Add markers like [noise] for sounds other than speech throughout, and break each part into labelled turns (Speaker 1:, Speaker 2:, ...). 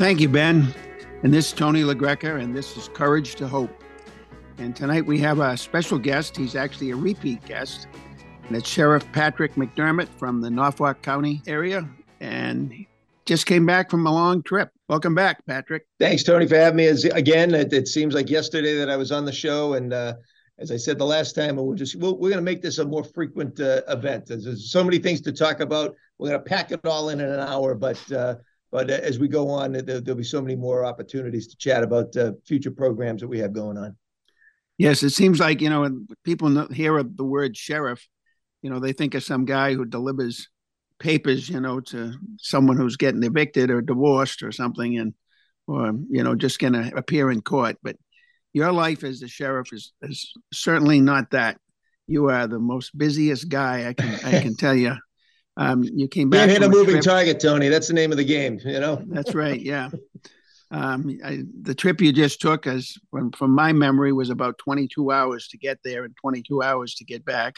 Speaker 1: Thank you, Ben. And this is Tony LaGreca, and this is Courage to Hope. And tonight we have a special guest. He's actually a repeat guest, and it's Sheriff Patrick McDermott from the Norfolk County area. And just came back from a long trip. Welcome back, Patrick.
Speaker 2: Thanks, Tony, for having me as, again. It, it, seems like yesterday that I was on the show, and uh, as I said the last time, we'll just we we are going to make this a more frequent uh, event. There's, there's, so many things to talk about. We're going to pack it all in in an hour, but uh, but as we go on, there, will be so many more opportunities to chat about uh, future programs that we have going on.
Speaker 1: Yes, it seems like you know when people hear the word sheriff, you know they think of some guy who delivers papers, you know, to someone who's getting evicted or divorced or something, and or you know just going to appear in court. But your life as the sheriff is, is certainly not that. You are the most busiest guy I can I can [laughs] tell you. Um, you came back.
Speaker 2: You hit a moving trip. target, Tony. That's the name of the game. You know. [laughs]
Speaker 1: That's right. Yeah. Um, I, the trip you just took, as from, from my memory, was about 22 hours to get there and 22 hours to get back.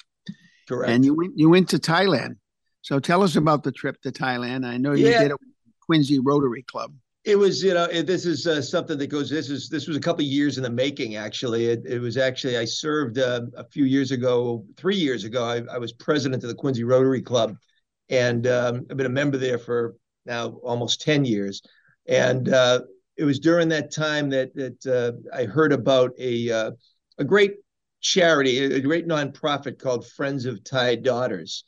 Speaker 2: Correct.
Speaker 1: And you went you went to Thailand. So tell us about the trip to Thailand. I know you yeah. did it with Quincy Rotary Club.
Speaker 2: It was, you know, it, this is uh, something that goes. This is this was a couple years in the making. Actually, it, it was actually I served uh, a few years ago, three years ago. I, I was president of the Quincy Rotary Club, and um, I've been a member there for now almost ten years. And uh, it was during that time that that uh, I heard about a uh, a great charity, a great nonprofit called Friends of Thai Daughters,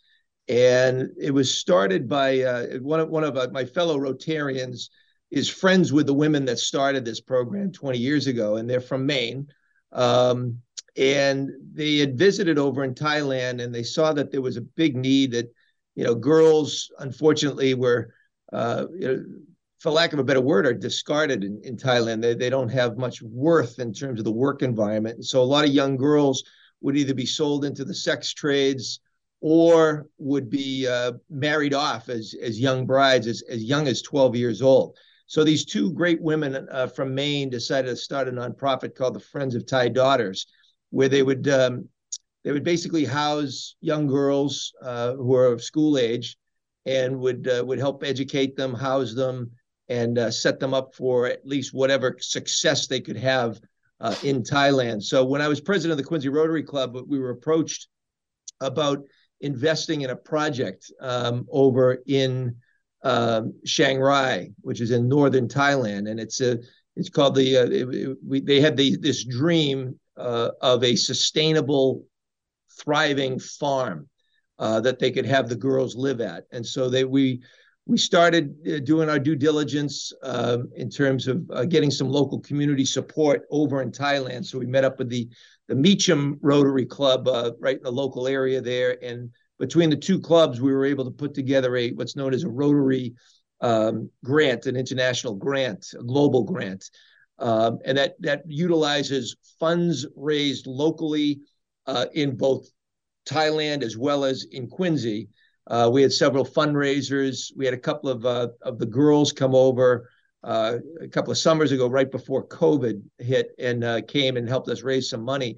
Speaker 2: and it was started by uh, one of one of uh, my fellow Rotarians is friends with the women that started this program 20 years ago, and they're from Maine. Um, and they had visited over in Thailand, and they saw that there was a big need that you know, girls unfortunately were, uh, you know, for lack of a better word, are discarded in, in Thailand. They, they don't have much worth in terms of the work environment. And so a lot of young girls would either be sold into the sex trades or would be uh, married off as, as young brides, as, as young as 12 years old. So these two great women uh, from Maine decided to start a nonprofit called the Friends of Thai Daughters, where they would um, they would basically house young girls uh, who are of school age and would uh, would help educate them, house them, and uh, set them up for at least whatever success they could have uh, in Thailand. So when I was president of the Quincy Rotary Club, we were approached about investing in a project um, over in um, Rai, which is in northern Thailand, and it's a it's called the uh, it, it, we, they had the, this dream uh, of a sustainable thriving farm uh, that they could have the girls live at. And so they we we started uh, doing our due diligence uh, in terms of uh, getting some local community support over in Thailand. So we met up with the the Meacham Rotary Club uh, right in the local area there, and between the two clubs, we were able to put together a what's known as a Rotary um, grant, an international grant, a global grant, um, and that that utilizes funds raised locally uh, in both Thailand as well as in Quincy. Uh, we had several fundraisers. We had a couple of uh, of the girls come over uh, a couple of summers ago, right before COVID hit, and uh, came and helped us raise some money.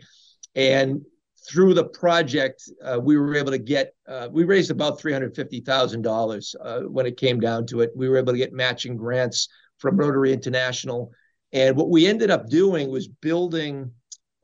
Speaker 2: And through the project, uh, we were able to get we raised about three hundred fifty thousand dollars when it came down to it. We were able to get matching grants from Rotary International, and what we ended up doing was building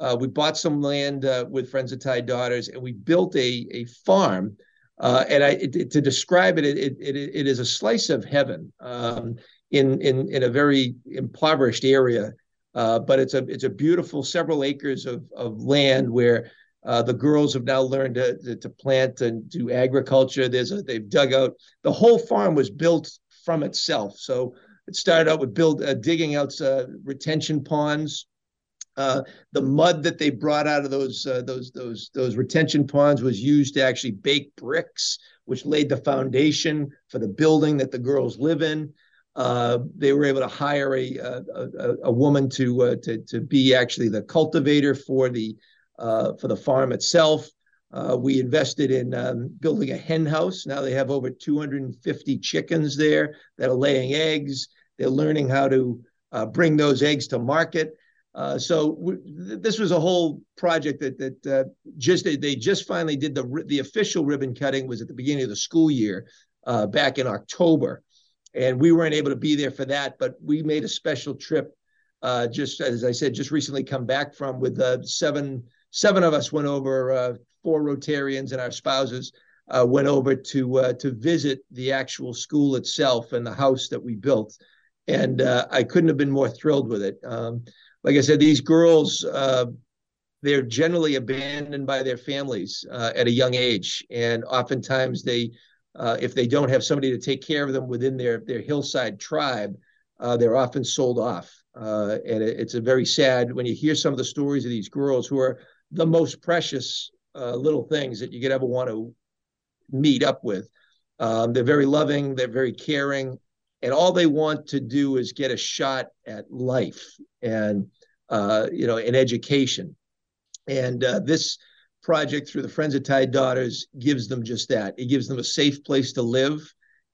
Speaker 2: uh, we bought some land uh, with Friends of Thai Daughters, and we built a a farm. Uh, and I it, to describe it, it, it, it is a slice of heaven um, in in in a very impoverished area. Uh, but it's a it's a beautiful several acres of of land where uh, the girls have now learned to, to, plant and do agriculture. There's a, they've dug out the whole farm was built from itself. So it started out with build uh, digging out retention ponds uh, the mud that they brought out of those uh, those those those retention ponds was used to actually bake bricks, which laid the foundation for the building that the girls live in. Uh, they were able to hire a a, a woman to uh, to to be actually the cultivator for the uh, for the farm itself. We invested in um, building a hen house. Now they have over 250 chickens there that are laying eggs. They're learning how to bring those eggs to market. Uh, so th- this was a whole project that that uh, just they, they, just finally did the the official ribbon cutting was at the beginning of the school year uh, back in October, and we weren't able to be there for that. But we made a special trip, uh, just as I said, just recently come back from with seven seven of us went over four Rotarians and our spouses uh, went over to uh, to visit the actual school itself and the house that we built, and uh, I couldn't have been more thrilled with it. Um, like I said, these girls uh, they're generally abandoned by their families uh, at a young age, and oftentimes they, uh, if they don't have somebody to take care of them within their their hillside tribe, they're often sold off. and it, it's a very sad when you hear some of the stories of these girls who are the most precious uh, little things that you could ever want to meet up with. Um, they're very loving, they're very caring, and all they want to do is get a shot at life and uh, you know an education. And uh, this project through the Friends of Thai Daughters gives them just that. It gives them a safe place to live,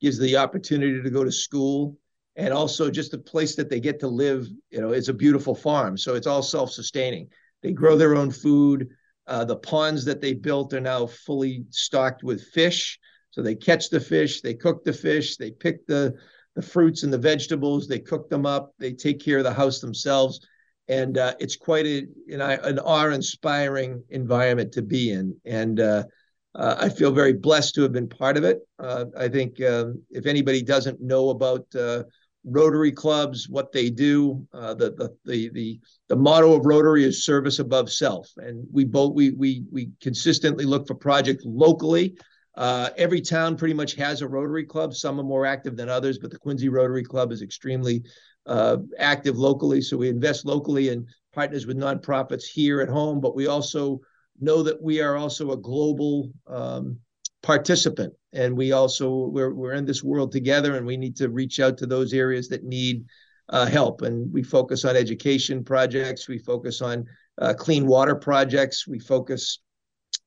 Speaker 2: gives the opportunity to go to school, and also just a place that they get to live. You know, it's a beautiful farm, so it's all self-sustaining. They grow their own food. Uh, the ponds that they built are now fully stocked with fish. So they catch the fish, they cook the fish, they pick the, the fruits and the vegetables, they cook them up, they take care of the house themselves. And uh, it's quite a, know, an awe-inspiring environment to be in. And uh, uh I feel very blessed to have been part of it. Uh, I think um, if anybody doesn't know about uh, Rotary clubs, what they do. Uh, the, the the the the motto of Rotary is service above self, and we both we we we consistently look for projects locally. Uh, every town pretty much has a Rotary club. Some are more active than others, but the Quincy Rotary Club is extremely uh, active locally. So we invest locally and partners with nonprofits here at home, but we also know that we are also a global um, participant and we also we're, we're in this world together and we need to reach out to those areas that need uh, help and we focus on education projects we focus on uh, clean water projects we focus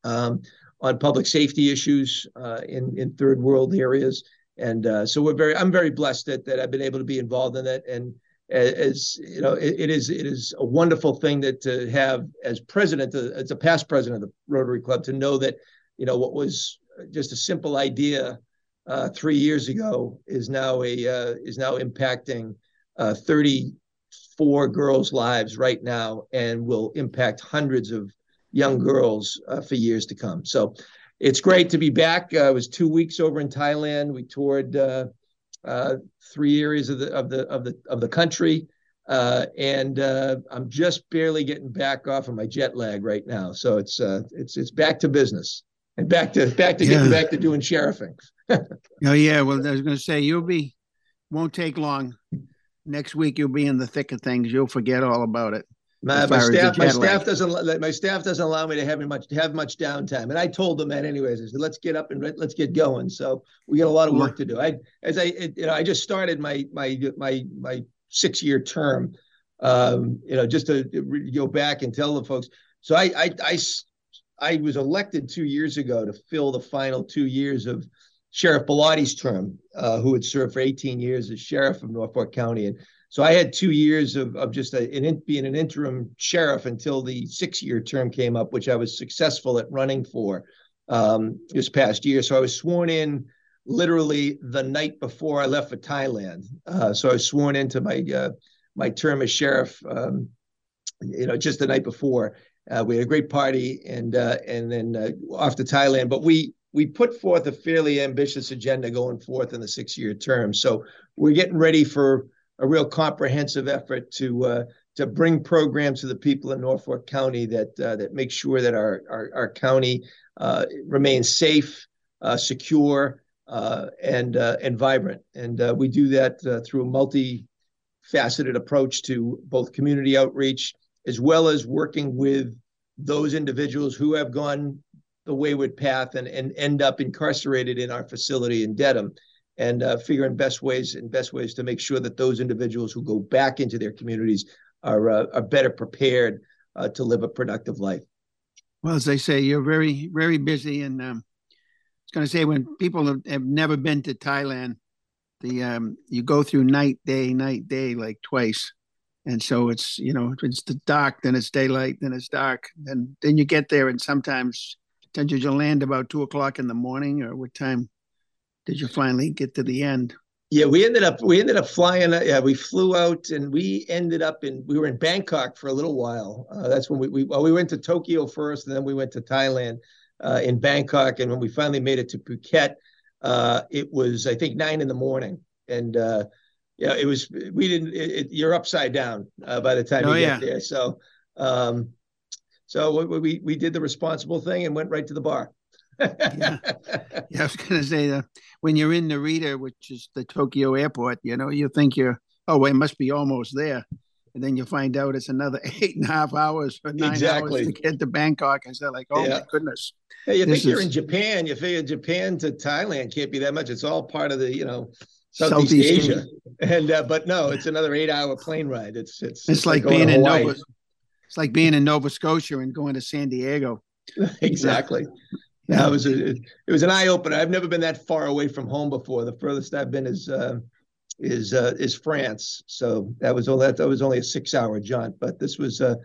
Speaker 2: um, on public safety issues uh, in in third world areas. And uh, so we're very i'm very blessed that, that i've been able to be involved in it and as you know it, it is it is a wonderful thing that to have as president uh, as a past president of the rotary club to know that you know what was just a simple idea uh, three years ago is now a uh, is now impacting uh, 34 girls' lives right now, and will impact hundreds of young girls uh, for years to come. So it's great to be back. Uh, I was two weeks over in Thailand. We toured uh, three areas of the of the of the of the country. and I'm just barely getting back off of my jet lag right now, so it's it's it's back to business and back to back to yeah. getting back to doing sheriffing. [laughs]
Speaker 1: oh yeah, well I was going to say you'll be won't take long. Next week you'll be in the thick of things. You'll forget all about it.
Speaker 2: My, my staff, my staff doesn't my staff doesn't allow me to have much have much downtime, and I told them that anyways. I said, "Let's get up and let's get going." So we got a lot of work to do. I as I you know I just started my my my my six year term. Um, you know, just to go back and tell the folks. So I I, I I was elected two years ago to fill the final two years of Sheriff Bellotti's term, uh, who had served for 18 years as sheriff of Norfolk County. And so I had two years of, of just a, an, being an interim sheriff until the six year term came up, which I was successful at running for um, this past year. So I was sworn in literally the night before I left for Thailand. Uh, so I was sworn into my uh, my term as sheriff, um, you know, just the night before. Uh, we had a great party and uh, and then uh, off to Thailand. But we we put forth a fairly ambitious agenda going forth in the six year term. So we're getting ready for a real comprehensive effort to uh, to bring programs to the people in Norfolk County that uh, that make sure that our our, our county uh, remains safe, secure, and and vibrant. And we do that through a multi-faceted approach to both community outreach as well as working with those individuals who have gone the wayward path and, and end up incarcerated in our facility in Dedham. And uh, figuring best ways and best ways to make sure that those individuals who go back into their communities are uh, are better prepared uh, to live a productive life.
Speaker 1: Well, as they say, you're very very busy, and um, I was going to say when people have, have, never been to Thailand, the um, you go through night day night day like twice, and so it's you know it's the dark, then it's daylight, then it's dark, and then you get there, and sometimes did you land about two o'clock in the morning, or what time did you finally get to the end?
Speaker 2: Yeah, we ended up we ended up flying. Yeah, we flew out and we ended up in we were in Bangkok for a little while. Uh, that's when we we well we went to Tokyo first, and then we went to Thailand uh, in Bangkok. And when we finally made it to Phuket, uh, it was I think nine in the morning, and uh, yeah, it was we didn't. It, it, you're upside down uh, by the time oh, you yeah. get there. So um, so we, we we did the responsible thing and went right to the bar
Speaker 1: yeah. [laughs] yeah, I was going to say that when you're in Narita, which is the Tokyo airport, you know, you think you're, oh, well, it must be almost there. And then you find out it's another [laughs] eight and a half hours or nine exactly. hours to get to Bangkok. And so like, oh yeah. my goodness.
Speaker 2: Yeah, you think you're in Japan. You figure Japan to Thailand can't be that much. It's all part of the, you know, Southeast, Southeast Asia. Asia. [laughs] And uh, but no, it's another eight hour plane ride. It's it's
Speaker 1: it's, it's like, like being in Nova it's like being in Nova Scotia and going to San Diego.
Speaker 2: exactly. Yeah, it was a, it was an eye opener. I've never been that far away from home before. The furthest I've been is uh, is uh, is France. So that was only that was only a six hour jaunt, but this was uh,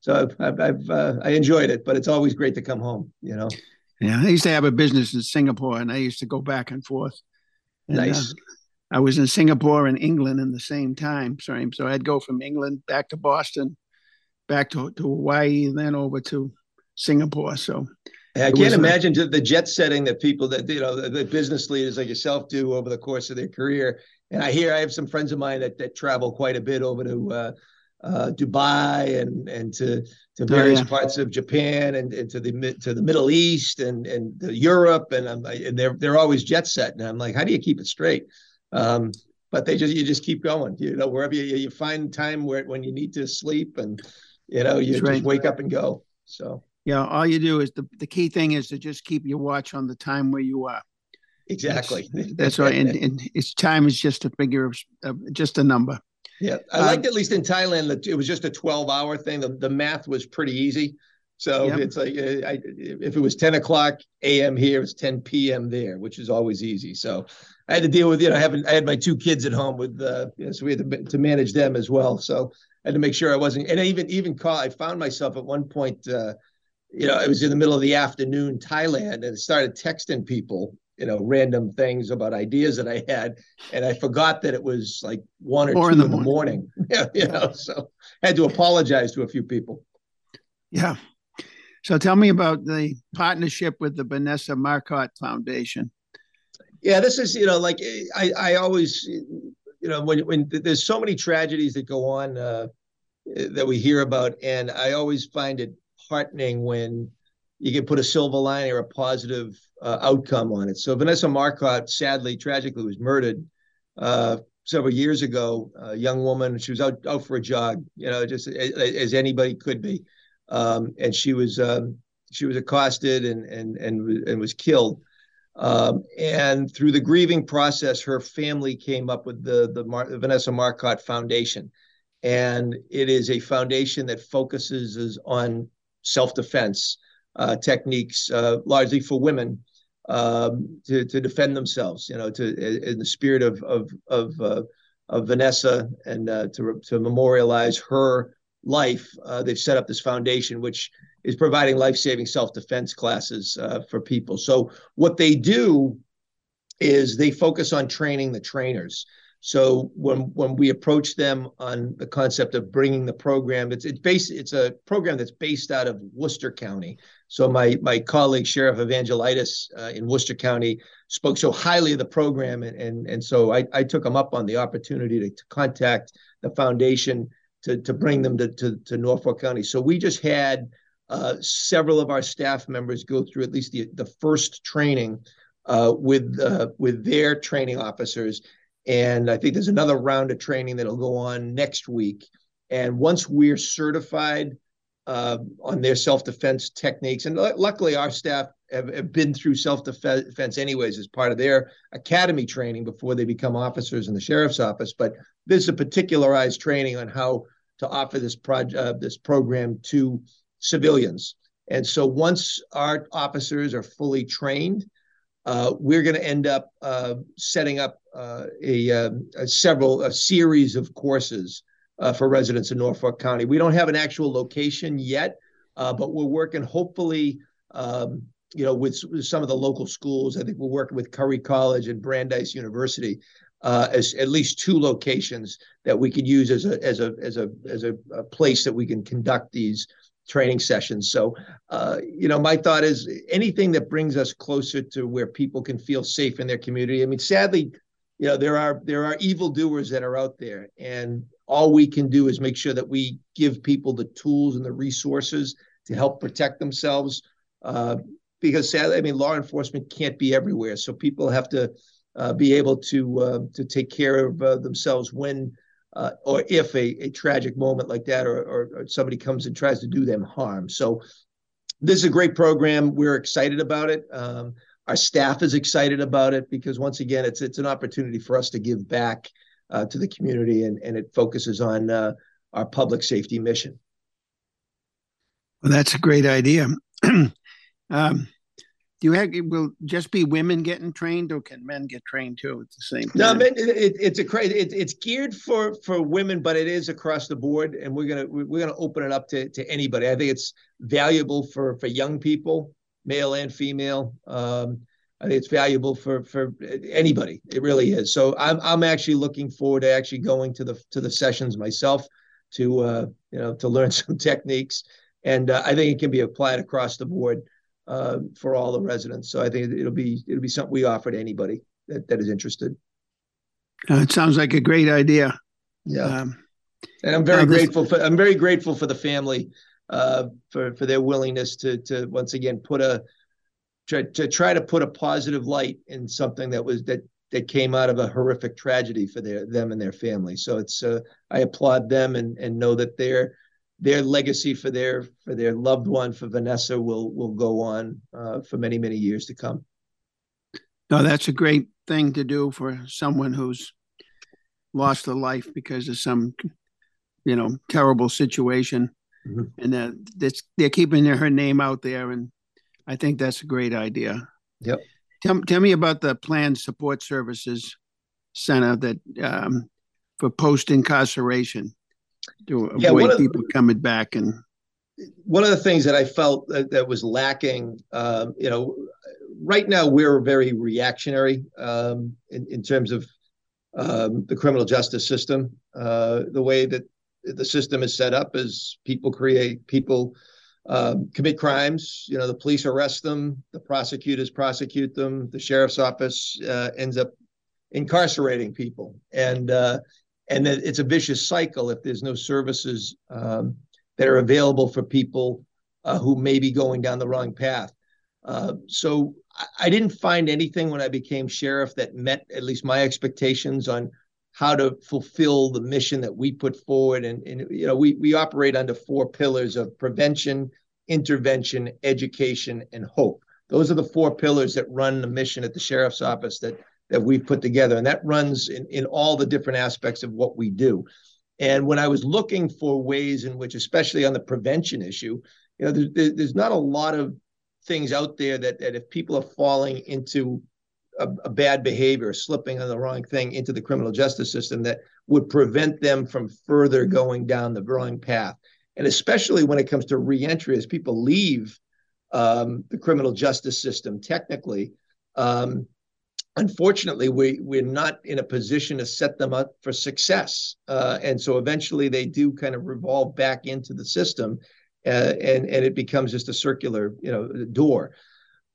Speaker 2: so I've, I've uh, I enjoyed it. But it's always great to come home. You know.
Speaker 1: Yeah, I used to have a business in Singapore, and I used to go back and forth.
Speaker 2: And, nice.
Speaker 1: Uh, I was in Singapore and England in the same time frame, so I'd go from England back to Boston, back to, to Hawaii, then over to Singapore. So
Speaker 2: I can't imagine the jet setting that people that you know the, the, business leaders like yourself do over the course of their career. And I hear I have some friends of mine that, that travel quite a bit over to uh, uh, Dubai and and to to oh, various oh, yeah. parts of Japan and, and to the to the Middle East and and Europe and I'm and they're they're always jet set and I'm like how do you keep it straight? Um, but they just you just keep going you know wherever you you find time where when you need to sleep and you know you That's just right. wake up and go so
Speaker 1: yeah, all you do is the, the key thing is to just keep your watch on the time where you are.
Speaker 2: Exactly.
Speaker 1: That's, that's right. And, and it's time is just a figure of uh, just a number.
Speaker 2: Yeah. I um, liked at least in Thailand that it was just a 12 hour thing. The, the math was pretty easy. So yep. it's like uh, I, if it was 10 o'clock a.m. here, it's 10 p.m. there, which is always easy. So I had to deal with, you know, having I had my two kids at home with, uh, you know, so we had to, to manage them as well. So I had to make sure I wasn't, and I even even call. I found myself at one point, uh, you know, it was in the middle of the afternoon, Thailand, and started texting people, you know, random things about ideas that I had, and I forgot that it was like one or Four two in the, in the morning. morning. [laughs] you know, so I had to apologize to a few people.
Speaker 1: Yeah. So tell me about the partnership with the Vanessa Marcotte Foundation.
Speaker 2: Yeah, this is you know like I I always you know when when there's so many tragedies that go on uh, that we hear about, and I always find it heartening when you can put a silver lining or a positive uh, outcome on it. So Vanessa Marcotte, sadly, tragically, was murdered uh, several years ago. A young woman, she was out out for a jog, you know, just as, as anybody could be, um, and she was um, she was accosted and and and and was killed. Um, and through the grieving process, her family came up with the the Mar- Vanessa Marcotte Foundation, and it is a foundation that focuses on self-defense uh, techniques, uh, largely for women, um, to to defend themselves. You know, to in the spirit of of of uh, of Vanessa and to to memorialize her life, they've set up this foundation which is providing life-saving self-defense classes uh, for people. So what they do is they focus on training the trainers. So when when we approach them on the concept of bringing the program, it's it's based it's a program that's based out of Worcester County. So my my colleague Sheriff Evangelidis uh, in Worcester County spoke so highly of the program, and and, and so I, I took him up on the opportunity to, to contact the foundation to to bring them to to, to Norfolk County. So we just had uh, several of our staff members go through at least the the first training uh, with uh, with their training officers and I think there's another round of training that'll go on next week. And once we're certified uh, on their self-defense techniques. And luckily, our staff have, have been through self-defense anyways as part of their academy training before they become officers in the sheriff's office. But there's a particularized training on how to offer this project, uh, this program to civilians. And so once our officers are fully trained, uh, we're going to end up uh, setting up a, um, a, several a series of courses uh, for residents in Norfolk County. We don't have an actual location yet, uh, but we're working hopefully, um, you know, with, with, some of the local schools. I think we're working with Curry College and Brandeis University uh, as at least two locations that we could use as a as a as a as a, a place that we can conduct these training sessions. So, uh, you know, my thought is anything that brings us closer to where people can feel safe in their community. I mean, sadly, you know, there are there are evildoers that are out there, and all we can do is make sure that we give people the tools and the resources to help protect themselves. Uh, because sadly, I mean, law enforcement can't be everywhere, so people have to uh, be able to uh, to take care of uh, themselves when uh, or if a, a tragic moment like that or, or, or somebody comes and tries to do them harm. So this is a great program. We're excited about it. Um, our staff is excited about it because once again, it's it's an opportunity for us to give back uh, to the community, and, and it focuses on uh, our public safety mission.
Speaker 1: Well, that's a great idea. [clears throat] um, do you have will just be women getting trained, or can men get trained too at the same time?
Speaker 2: No, it, it, it's a crazy. It, it's geared for for women, but it is across the board, and we're gonna we're gonna open it up to to anybody. I think it's valuable for for young people, male and female. Um, I think it's valuable for for anybody. It really is. So I'm I'm actually looking forward to actually going to the to the sessions myself to uh, you know to learn [laughs] some techniques, and uh, I think it can be applied across the board uh, for all the residents. So I think it'll be it'll be something we offer to anybody that, that is interested.
Speaker 1: Uh, it sounds like a great idea.
Speaker 2: Yeah, um, and I'm very grateful for I'm very grateful for the family uh, for for their willingness to to once again put a to, to try to put a positive light in something that was that that came out of a horrific tragedy for their them and their family. So it's uh, I applaud them and and know that their their legacy for their for their loved one for Vanessa will will go on uh, for many many years to come.
Speaker 1: No, that's a great thing to do for someone who's lost a life because of some you know terrible situation, mm-hmm. and that they're keeping her name out there and I think that's a great idea.
Speaker 2: Yep.
Speaker 1: Tell, tell me about the planned support services center that um, for post incarceration to avoid people the, coming back and.
Speaker 2: One of the things that I felt that, that was lacking, um, you know, right now we're very reactionary um, in, in terms of um, the criminal justice system. Uh, the way that the system is set up is people create people um, commit crimes. You know, the police arrest them, the prosecutors prosecute them, the sheriff's office uh, ends up incarcerating people, and uh, and it's a vicious cycle if there's no services um, that are available for people uh, who may be going down the wrong path. Uh, so I didn't find anything when I became sheriff that met at least my expectations on how to fulfill the mission that we put forward. And, and you know, we we operate under four pillars of prevention, intervention, education, and hope. Those are the four pillars that run the mission at the sheriff's office that that we've put together, and that runs in, in all the different aspects of what we do. And when I was looking for ways in which, especially on the prevention issue, you know, there, there's not a lot of things out there that that if people are falling into a, a, bad behavior, slipping on the wrong thing into the criminal justice system that would prevent them from further going down the wrong path. And especially when it comes to reentry, as people leave um, the criminal justice system, technically, um, unfortunately, we, we're not in a position to set them up for success. Uh, and so eventually they do kind of revolve back into the system. Uh, and and it becomes just a circular, you know, door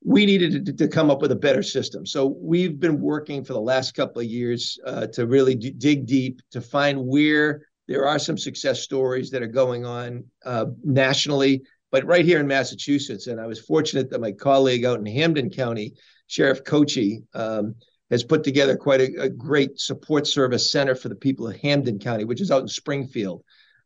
Speaker 2: we needed to, to, come up with a better system. So we've been working for the last couple of years uh, to really d- dig deep to find where there are some success stories that are going on uh, nationally, but right here in Massachusetts. And I was fortunate that my colleague out in Hampden County, Sheriff Cocchi, um, has put together quite a, a, great support service center for the people of Hampden County, which is out in Springfield.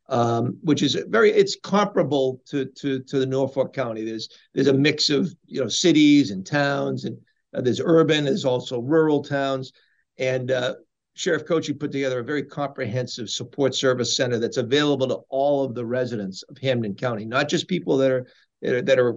Speaker 2: Um, which is very it's comparable to to to the Norfolk County. There's there's a mix of you know cities and towns, and uh, there's urban, there's also rural towns, and uh, Sheriff Cocchi put together a very comprehensive support service center that's available to all of the residents of Hampden County, not just people that are that are, that are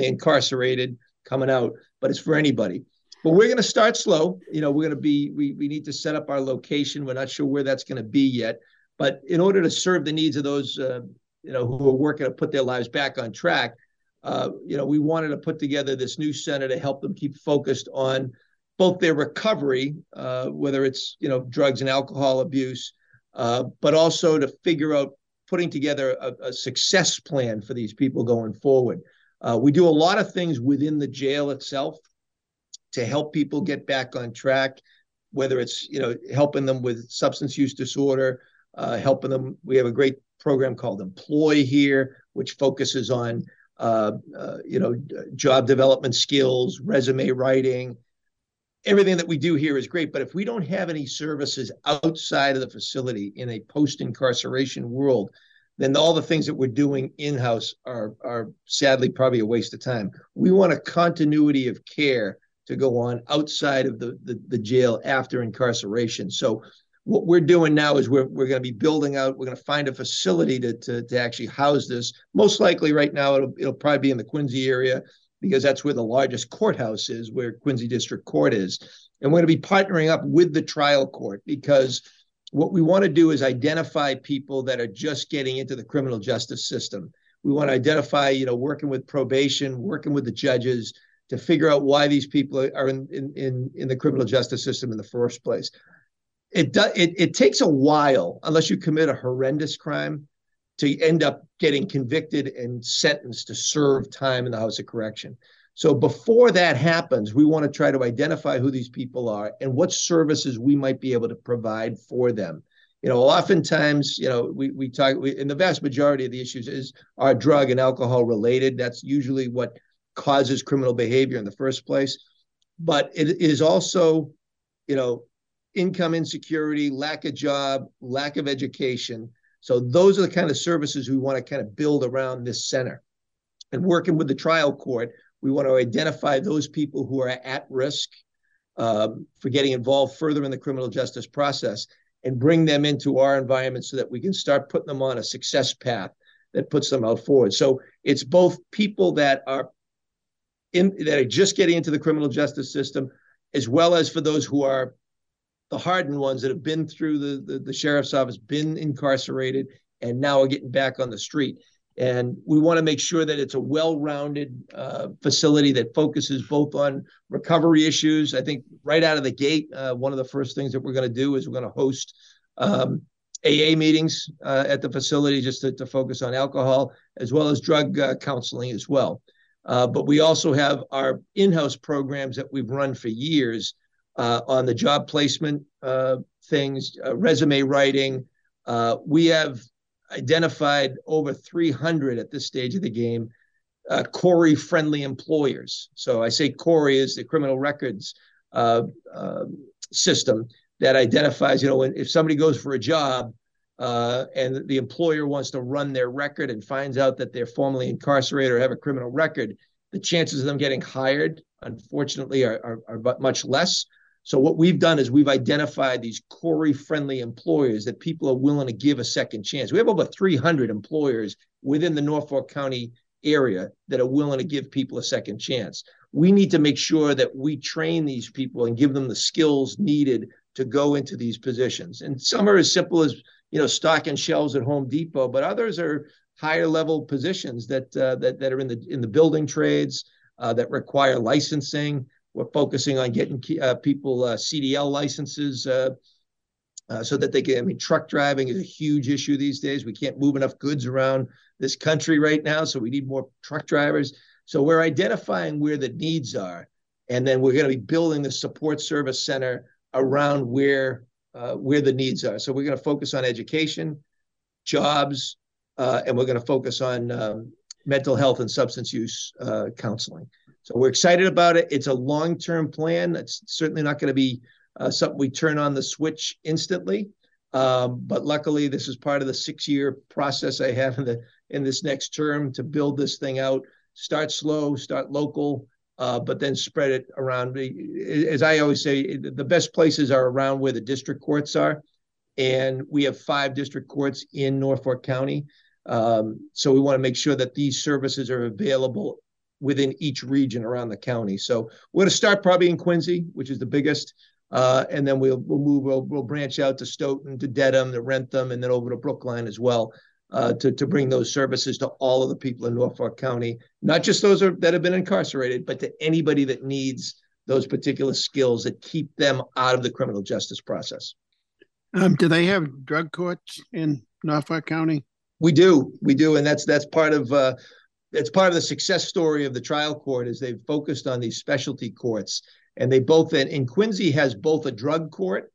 Speaker 2: incarcerated coming out, but it's for anybody. But we're going to start slow. You know, we're going to be we we need to set up our location. We're not sure where that's going to be yet but in order to serve the needs of those, uh, you know, who are working to put their lives back on track, uh, you know, we wanted to put together this new center to help them keep focused on both their recovery, uh, whether it's you know drugs and alcohol abuse, uh, but also to figure out putting together a, a success plan for these people going forward. Uh, we do a lot of things within the jail itself to help people get back on track, whether it's you know helping them with substance use disorder, uh, helping them. We have a great program called Employ here, which focuses on uh, uh, you know job development skills, resume writing. Everything that we do here is great, but if we don't have any services outside of the facility in a post-incarceration world, then all the things that we're doing in-house are are sadly probably a waste of time. We want a continuity of care to go on outside of the, the, the jail after incarceration. So what we're doing now is we're, we're going to be building out we're going to find a facility to, to, to actually house this. Most likely right now it'll, it'll probably be in the quincy area because that's where the largest courthouse is where quincy district court is. And we're going to be partnering up with the trial court because what we want to do is identify people that are just getting into the criminal justice system. We want to identify you know working with probation working with the judges to figure out why these people are in, in, in, in the criminal justice system in the first place it does it, it takes a while unless you commit a horrendous crime to end up getting convicted and sentenced to serve time in the house of correction. So before that happens we want to try to identify who these people are and what services we might be able to provide for them. You know oftentimes you know we, we talk we, in the vast majority of the issues is are drug and alcohol related. That's usually what causes criminal behavior in the first place. But it is also you know income insecurity, lack of job, lack of education. So those are the kind of services we want to kind of build around this center. And working with the trial court, we want to identify those people who are at risk um, for getting involved further in the criminal justice process and bring them into our environment so that we can start putting them on a success path that puts them out forward. So it's both people that are in that are just getting into the criminal justice system, as well as for those who are the hardened ones that have been through the, the, the sheriff's office, been incarcerated, and now are getting back on the street. And we want to make sure that it's a well-rounded uh, facility that focuses both on recovery issues. I think right out of the gate, uh, one of the first things that we're going to do is we're going to host um, AA meetings uh, at the facility just to, to, focus on alcohol as well as drug uh, counseling as well. Uh, but we also have our in-house programs that we've run for years uh, on the job placement uh, things, uh, resume writing. Uh, we have identified over 300 at this stage of the game uh, CORI friendly employers. So I say CORI is the criminal records uh, um, system that identifies, you know, when, if somebody goes for a job, uh, and the employer wants to run their record and finds out that they're formerly incarcerated or have a criminal record, the chances of them getting hired, unfortunately, are, are, are much less. So what we've done is we've identified these CORI friendly employers that people are willing to give a second chance. We have over 300 employers within the Norfolk County area that are willing to give people a second chance. We need to make sure that we train these people and give them the skills needed to go into these positions. And some are as simple as you know stocking shelves at Home Depot, but others are higher level positions that uh, that that are in the in the building trades uh, that require licensing. We're focusing on getting uh, people uh, CDL licenses uh, uh, so that they can. I mean, truck driving is a huge issue these days. We can't move enough goods around this country right now, so we need more truck drivers. So we're identifying where the needs are, and then we're going to be building the support service center around where uh, where the needs are. So we're going to focus on education, jobs, uh, and we're going to focus on um, mental health and substance use counseling. So we're excited about it. It's a long-term plan. It's certainly not going to be uh, something we turn on the switch instantly, Um, but luckily, this is part of the six-year process I have in the in this next term to build this thing out. Start slow, start local, uh, but then spread it around. As I always say, the best places are around where the district courts are, and we have five district courts in Norfolk County. Um, so we want to make sure that these services are available within each region around the county. So we're going to start probably in Quincy, which is the biggest. Uh, and then we'll we'll move we'll, we'll branch out to Stoughton, to Dedham, to Wrentham, and then over to Brookline as well uh, to to bring those services to all of the people in Norfolk County, not just those are, that have been incarcerated, but to anybody that needs those particular skills that keep them out of the criminal justice process.
Speaker 1: Um, do they have drug courts in Norfolk County?
Speaker 2: We do, we do, and that's that's part of uh, that's part of the success story of the trial court is they've focused on these specialty courts and they both in, in Quincy has both a drug court.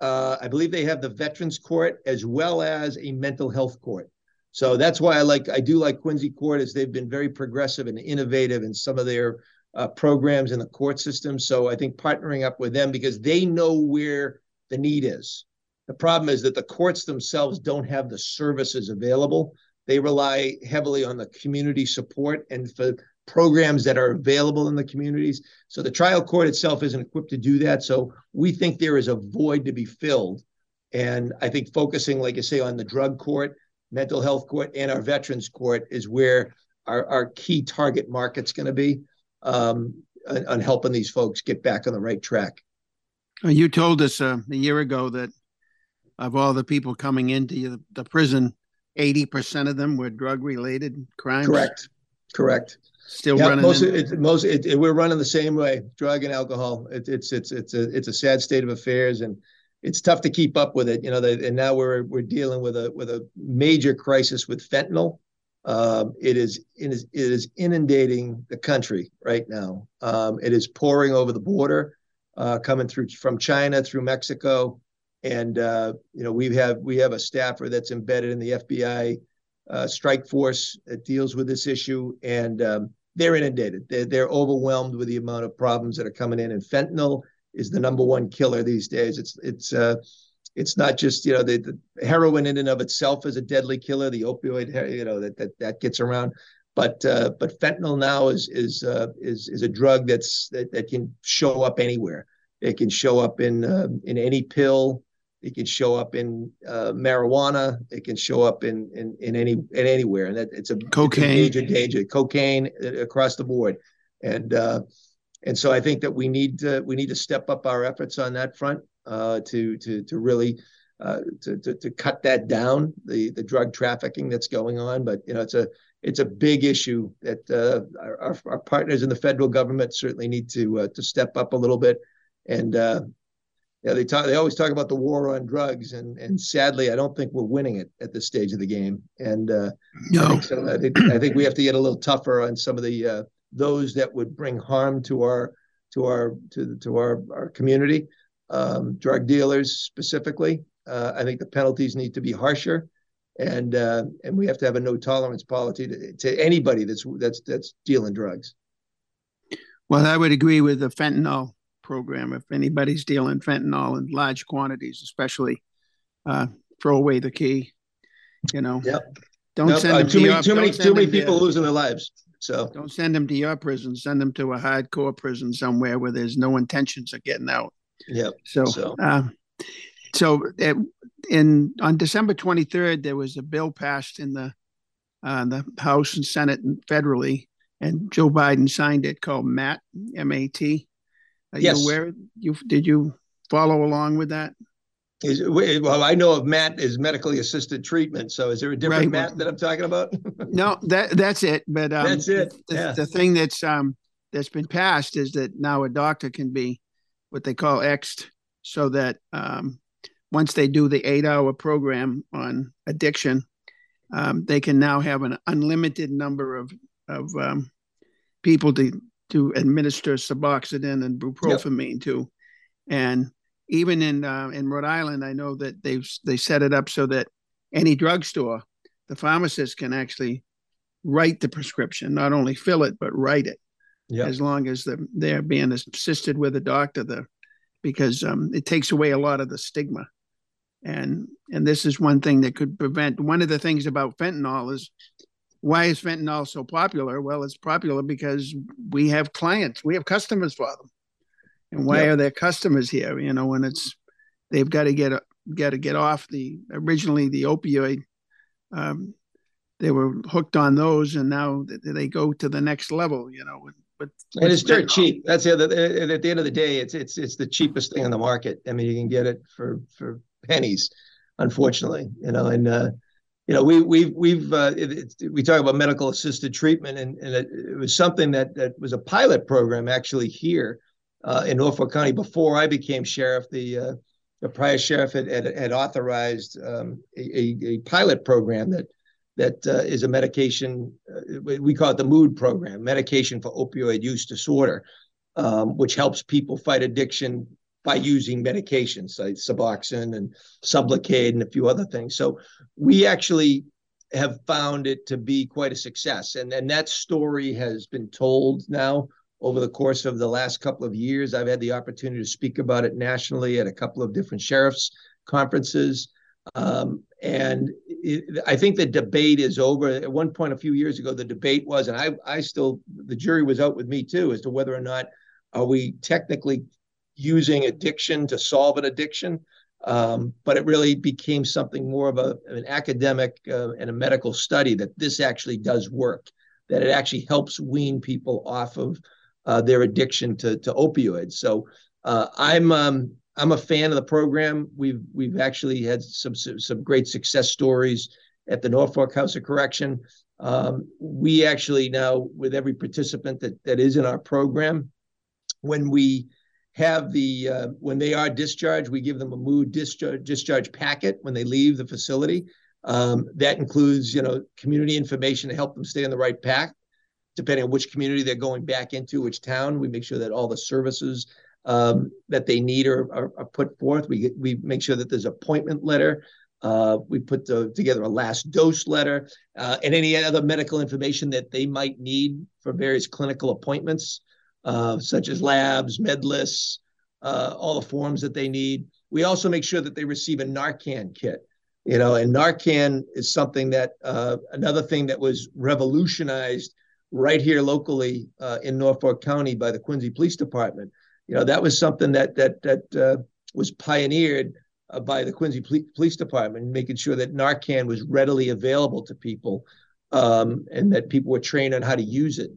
Speaker 2: Uh, I believe they have the veterans court as well as a mental health court. So that's why I like I do like Quincy Court is they've been very progressive and innovative in some of their uh, programs in the court system. So I think partnering up with them because they know where the need is. The problem is that the courts themselves don't have the services available. They rely heavily on the community support and for programs that are available in the communities. So the trial court itself isn't equipped to do that. So we think there is a void to be filled. And I think focusing, like I say, on the drug court, mental health court, and our veterans court is where our, our key target market's going to be um, on, on, helping these folks get back on the right track.
Speaker 1: You told us uh, a year ago that of all the people coming into the prison, 80% of them were drug related crimes.
Speaker 2: Correct. Correct.
Speaker 1: Still yeah, running.
Speaker 2: Most, it, most it, it, we're running the same way. Drug and alcohol. It, it's it's it's a it's a sad state of affairs, and it's tough to keep up with it. You know, the, and now we're we're dealing with a with a major crisis with fentanyl. Um, it is it is it is inundating the country right now. Um, it is pouring over the border, uh, coming through from China through Mexico, and uh, you know we have we have a staffer that's embedded in the FBI uh, strike force that deals with this issue, and um, they're inundated. They're, they're overwhelmed with the amount of problems that are coming in. And fentanyl is the number one killer these days. It's it's uh, it's not just you know the, the heroin in and of itself is a deadly killer. The opioid you know that that that gets around, but uh, but fentanyl now is is uh, is is a drug that's that, that can show up anywhere. It can show up in uh, in any pill. It can show up in uh, marijuana. It can show up in in, in any in anywhere, and that it's a
Speaker 1: cocaine
Speaker 2: it's a major danger. Cocaine uh, across the board, and uh, and so I think that we need to we need to step up our efforts on that front uh, to to to really uh, to, to to cut that down the the drug trafficking that's going on. But you know it's a it's a big issue that uh, our, our partners in the federal government certainly need to uh, to step up a little bit and uh, yeah, they talk. They always talk about the war on drugs, and and sadly, I don't think we're winning it at this stage of the game. And uh, no, I think, so. I think, I think we have to get a little tougher on some of the uh, those that would bring harm to our to our to to our our community, um, drug dealers specifically. Uh, I think the penalties need to be harsher, and uh, and we have to have a no tolerance policy to, to anybody that's that's that's dealing drugs.
Speaker 1: Well, I would agree with the fentanyl program. If anybody's dealing fentanyl in large quantities, especially, uh, throw away the key. You know.
Speaker 2: Yep.
Speaker 1: Don't
Speaker 2: yep.
Speaker 1: send uh, them
Speaker 2: too
Speaker 1: to
Speaker 2: many,
Speaker 1: your,
Speaker 2: too many, too many people losing their lives. So
Speaker 1: don't send them to your prison. Send them to a hardcore prison somewhere where there's no intentions of getting out.
Speaker 2: Yep.
Speaker 1: So, so, uh, so it, in on December 23rd, there was a bill passed in the uh, the House and Senate and federally, and Joe Biden signed it called MAT, M A T, are yes. you aware? You did you follow along with that?
Speaker 2: Is, well, I know of MAT is medically assisted treatment. So, is there a different right. MAT that I'm talking about? [laughs]
Speaker 1: no, that that's it. But
Speaker 2: um, that's it.
Speaker 1: The,
Speaker 2: yeah.
Speaker 1: the thing that's um that's been passed is that now a doctor can be what they call Xed, so that um, once they do the eight-hour program on addiction, um, they can now have an unlimited number of of um, people to to administer Suboxone and bupropion yep. to, and even in uh, in Rhode Island, I know that they've they set it up so that any drugstore, the pharmacist can actually write the prescription, not only fill it but write it, yep. as long as the, they're being assisted with a doctor. The because um, it takes away a lot of the stigma, and and this is one thing that could prevent. One of the things about fentanyl is why is fentanyl so popular? Well, it's popular because we have clients, we have customers for them, and why yep. are their customers here? You know, when it's they've got to get got to get off the originally the opioid. Um, they were hooked on those, and now they go to the next level. You know,
Speaker 2: but and it's dirt cheap. That's the other. At the end of the day, it's it's it's the cheapest thing on the market. I mean, you can get it for for pennies, unfortunately. You know, and uh, you know we we've we've uh, it, it, we talk about medical assisted treatment, and and it, it, was something that that was a pilot program actually here uh, in Norfolk County before I became sheriff. The uh, the prior sheriff had had, had authorized um, a, a pilot program that that uh, is a medication. Uh, we call it the MOOD program, medication for opioid use disorder, um, which helps people fight addiction by using medications like Suboxone and Sublocade and a few other things. So we actually have found it to be quite a success, and and that story has been told now over the course of the last couple of years. I've had the opportunity to speak about it nationally at a couple of different sheriffs conferences. Um, and it, I think the debate is over. At one point, a few years ago, the debate was, and I, I still, the jury was out with me too, as to whether or not are we technically using addiction to solve an addiction. Um, but it really became something more of a, an academic uh, and a medical study that this actually does work, that it actually helps wean people off of uh, their addiction to, to opioids. So uh, I'm um, I'm a fan of the program. We've we've actually had some some great success stories at the Norfolk House of Correction. Um, we actually now, with every participant that that is in our program, when we have the uh, when they are discharged, we give them a mood discharge discharge packet when they leave the facility. Um, that includes, you know, community information to help them stay on the right path, depending on which community they're going back into, which town. We make sure that all the services um, that they need are, are, are, put forth. We we make sure that there's appointment letter. Uh, we put the, together a last dose letter uh, and any other medical information that they might need for various clinical appointments, uh, such as labs, med lists, uh, all the forms that they need. We also make sure that they receive a Narcan kit. You know, and Narcan is something that uh, another thing that was revolutionized right here locally uh, in Norfolk County by the Quincy Police Department you know that was something that that that uh, was pioneered uh, by the Quincy Police Department, making sure that Narcan was readily available to people, um, and that people were trained on how to use it.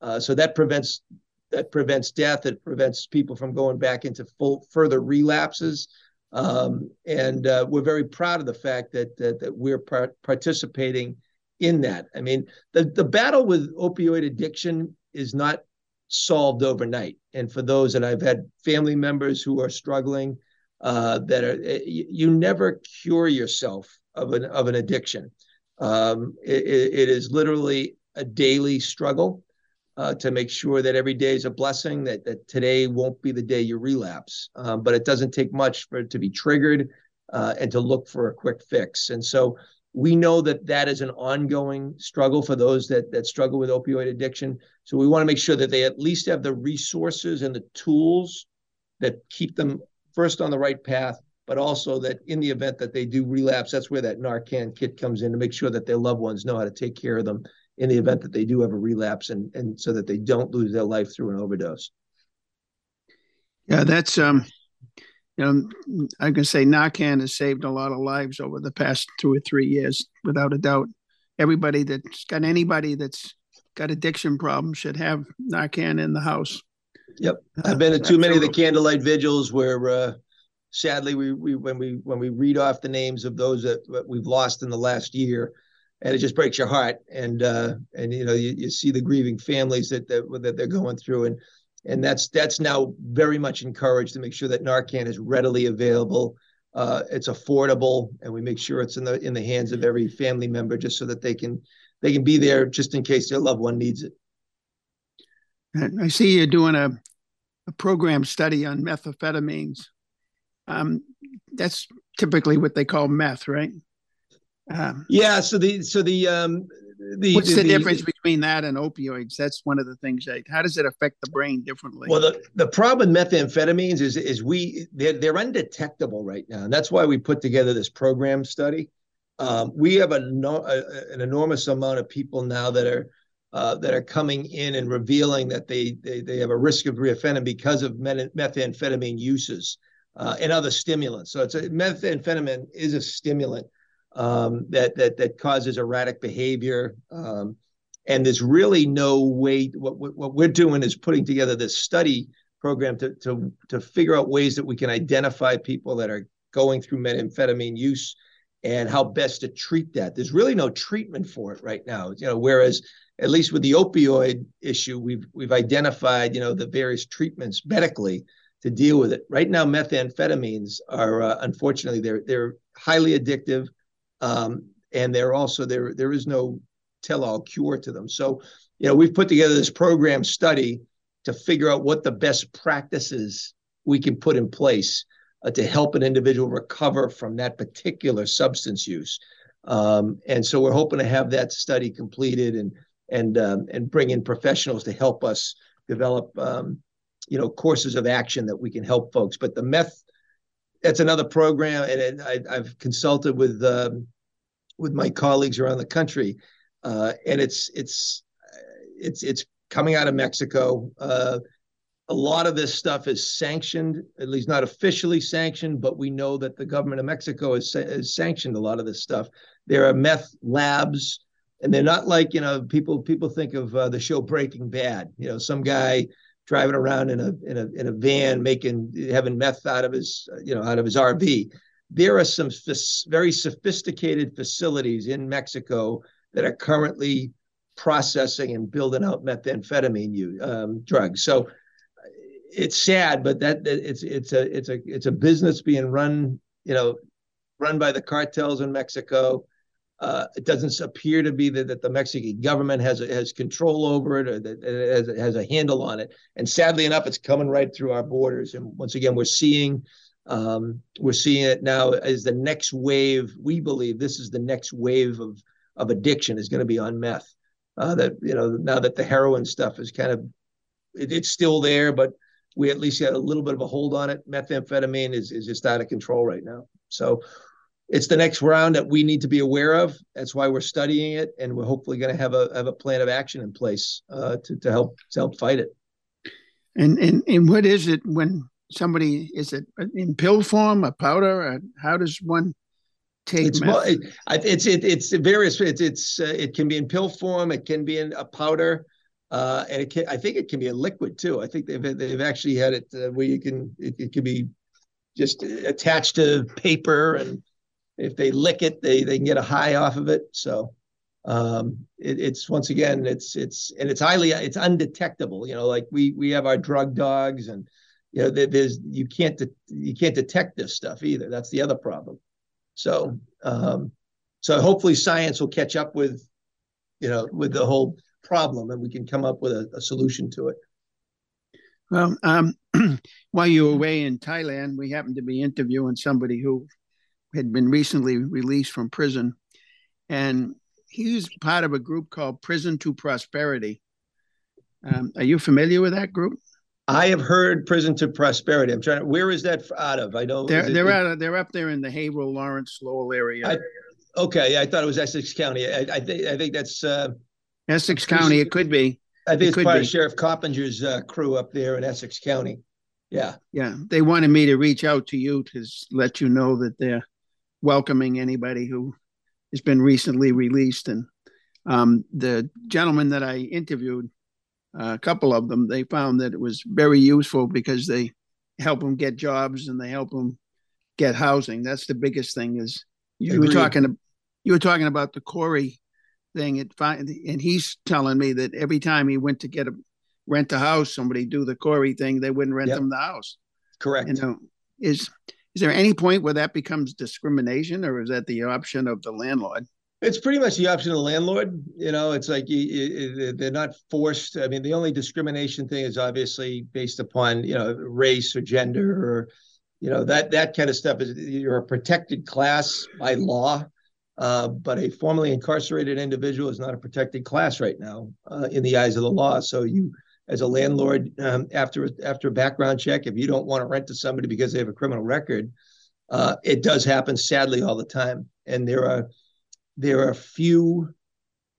Speaker 2: Uh, so that prevents that prevents death. It prevents people from going back into full further relapses. Um, and uh, we're very proud of the fact that that, that we're par- participating in that. I mean, the the battle with opioid addiction is not solved overnight. And for those that I've had family members who are struggling, uh, that are eh, you, you, never cure yourself of an of an addiction. Um, it, it is literally a daily struggle uh, to make sure that every day is a blessing. That that today won't be the day you relapse. Um, but it doesn't take much for it to be triggered uh, and to look for a quick fix. And so we know that that is an ongoing struggle for those that that struggle with opioid addiction. So we want to make sure that they at least have the resources and the tools that keep them first on the right path, but also that in the event that they do relapse, that's where that Narcan kit comes in to make sure that their loved ones know how to take care of them in the event that they do have a relapse and and so that they don't lose their life through an overdose.
Speaker 1: Yeah, that's um you know, I can say Narcan has saved a lot of lives over the past two or three years, without a doubt. Everybody that's got anybody that's got addiction problems should have Narcan in the house.
Speaker 2: Yep, I've been to too many of the candlelight vigils where, uh, sadly, we we when we when we read off the names of those that, that we've lost in the last year, and it just breaks your heart. And uh, and you know you, you see the grieving families that that that they're going through, and and that's that's now very much encouraged to make sure that Narcan is readily available. Uh, it's affordable, and we make sure it's in the in the hands of every family member, just so that they can they can be there just in case their loved one needs it.
Speaker 1: I see you're doing a, a program study on methamphetamines. Um, that's typically what they call meth, right?
Speaker 2: Um, yeah. So the so the um,
Speaker 1: the, what's the, the, difference between that and opioids? That's one of the things. That, how does it affect the brain differently?
Speaker 2: Well, the, the problem with methamphetamines is is we they're, they're undetectable right now, and that's why we put together this program study. Um, we have a, a, an enormous amount of people now that are uh, that are coming in and revealing that they they, they have a risk of reoffending because of methamphetamine uses uh, and other stimulants. So it's a methamphetamine is a stimulant um, that that that causes erratic behavior. Um, and there's really no way. What what we're doing is putting together this study program to to to figure out ways that we can identify people that are going through methamphetamine use and how best to treat that. There's really no treatment for it right now. You know, whereas at least with the opioid issue, we've we've identified you know the various treatments medically to deal with it. Right now, methamphetamines are uh, unfortunately they're they're highly addictive. Um, and they're also there there is no tell-all cure to them. So, you know, we've put together this program study to figure out what the best practices we can put in place uh, to help an individual recover from that particular substance use. Um, and so we're hoping to have that study completed and and um, and bring in professionals to help us develop um, you know courses of action that we can help folks. But the meth that's another program, and I, have consulted with um, with my colleagues around the country, uh, and it's it's it's it's coming out of Mexico. Uh, a lot of this stuff is sanctioned, at least not officially sanctioned, but we know that the government of Mexico has, has sanctioned a lot of this stuff. There are meth labs, and they're not like you know people people think of uh, the show Breaking Bad. You know, some guy driving around in a in a in a van making having meth out of his you know out of his RV. There are some very sophisticated facilities in Mexico that are currently processing and building out methamphetamine um, drugs. So it's sad, but that, that it's it's a it's a it's a business being run you know run by the cartels in Mexico uh, it doesn't appear to be that, that the Mexican government has has control over it or that it has, has a handle on it. And sadly enough, it's coming right through our borders. And once again, we're seeing um, we're seeing it now as the next wave. We believe this is the next wave of of addiction is going to be on meth. Uh, that you know now that the heroin stuff is kind of it, it's still there, but we at least got a little bit of a hold on it. Methamphetamine is is just out of control right now. So it's the next round that we need to be aware of. That's why we're studying it, and we're hopefully going to have a have a plan of action in place uh, to to help to help fight it.
Speaker 1: And and and what is it when somebody is it in pill form, a powder? Or how does one take?
Speaker 2: It's
Speaker 1: meth?
Speaker 2: it, it's it, it's various. It's it's uh, it can be in pill form. It can be in a powder. Uh, and it can, I think it can be a liquid too. I think they've they've actually had it uh, where you can it, it can be just attached to paper and if they lick it, they they can get a high off of it. So um, it, it's once again, it's it's and it's highly it's undetectable. You know, like we we have our drug dogs, and you know there's you can't de- you can't detect this stuff either. That's the other problem. So um, so hopefully science will catch up with you know with the whole problem, and we can come up with a, a solution to it.
Speaker 1: Well, um, [clears throat] while you were away in Thailand, we happened to be interviewing somebody who had been recently released from prison, and he was part of a group called Prison to Prosperity. Um, are you familiar with that group?
Speaker 2: I have heard Prison to Prosperity. I'm trying to. Where is that out of? I know
Speaker 1: they're they're out of, they're up there in the Haverhill, Lawrence, Lowell area.
Speaker 2: I, okay, I thought it was Essex County. I, I think I think that's uh,
Speaker 1: Essex County. It could be.
Speaker 2: I think it it's part be. of Sheriff Coppinger's uh, crew up there in Essex County. Yeah,
Speaker 1: yeah. They wanted me to reach out to you to let you know that they're welcoming anybody who has been recently released. And um, the gentleman that I interviewed, Uh, a couple of them, they found that it was very useful because they help them get jobs and they help them get housing. That's the biggest thing. Is you Agreed. were talking you were talking about the CORI thing. It and he's telling me that every time he went to get a rent a house, somebody do the CORI thing, they wouldn't rent yep. them the house.
Speaker 2: Correct.
Speaker 1: You know, is is there any point where that becomes discrimination, or is that the option of the landlord?
Speaker 2: It's pretty much the option of the landlord. You know, it's like you, you, they're not forced. I mean, the only discrimination thing is obviously based upon you know race or gender or you know that that kind of stuff. Is you're a protected class by law. Uh, but a formerly incarcerated individual is not a protected class right now uh, in the eyes of the law. So you, as a landlord, um, after after a background check, if you don't want to rent to somebody because they have a criminal record, uh, it does happen sadly all the time. And there are there are a few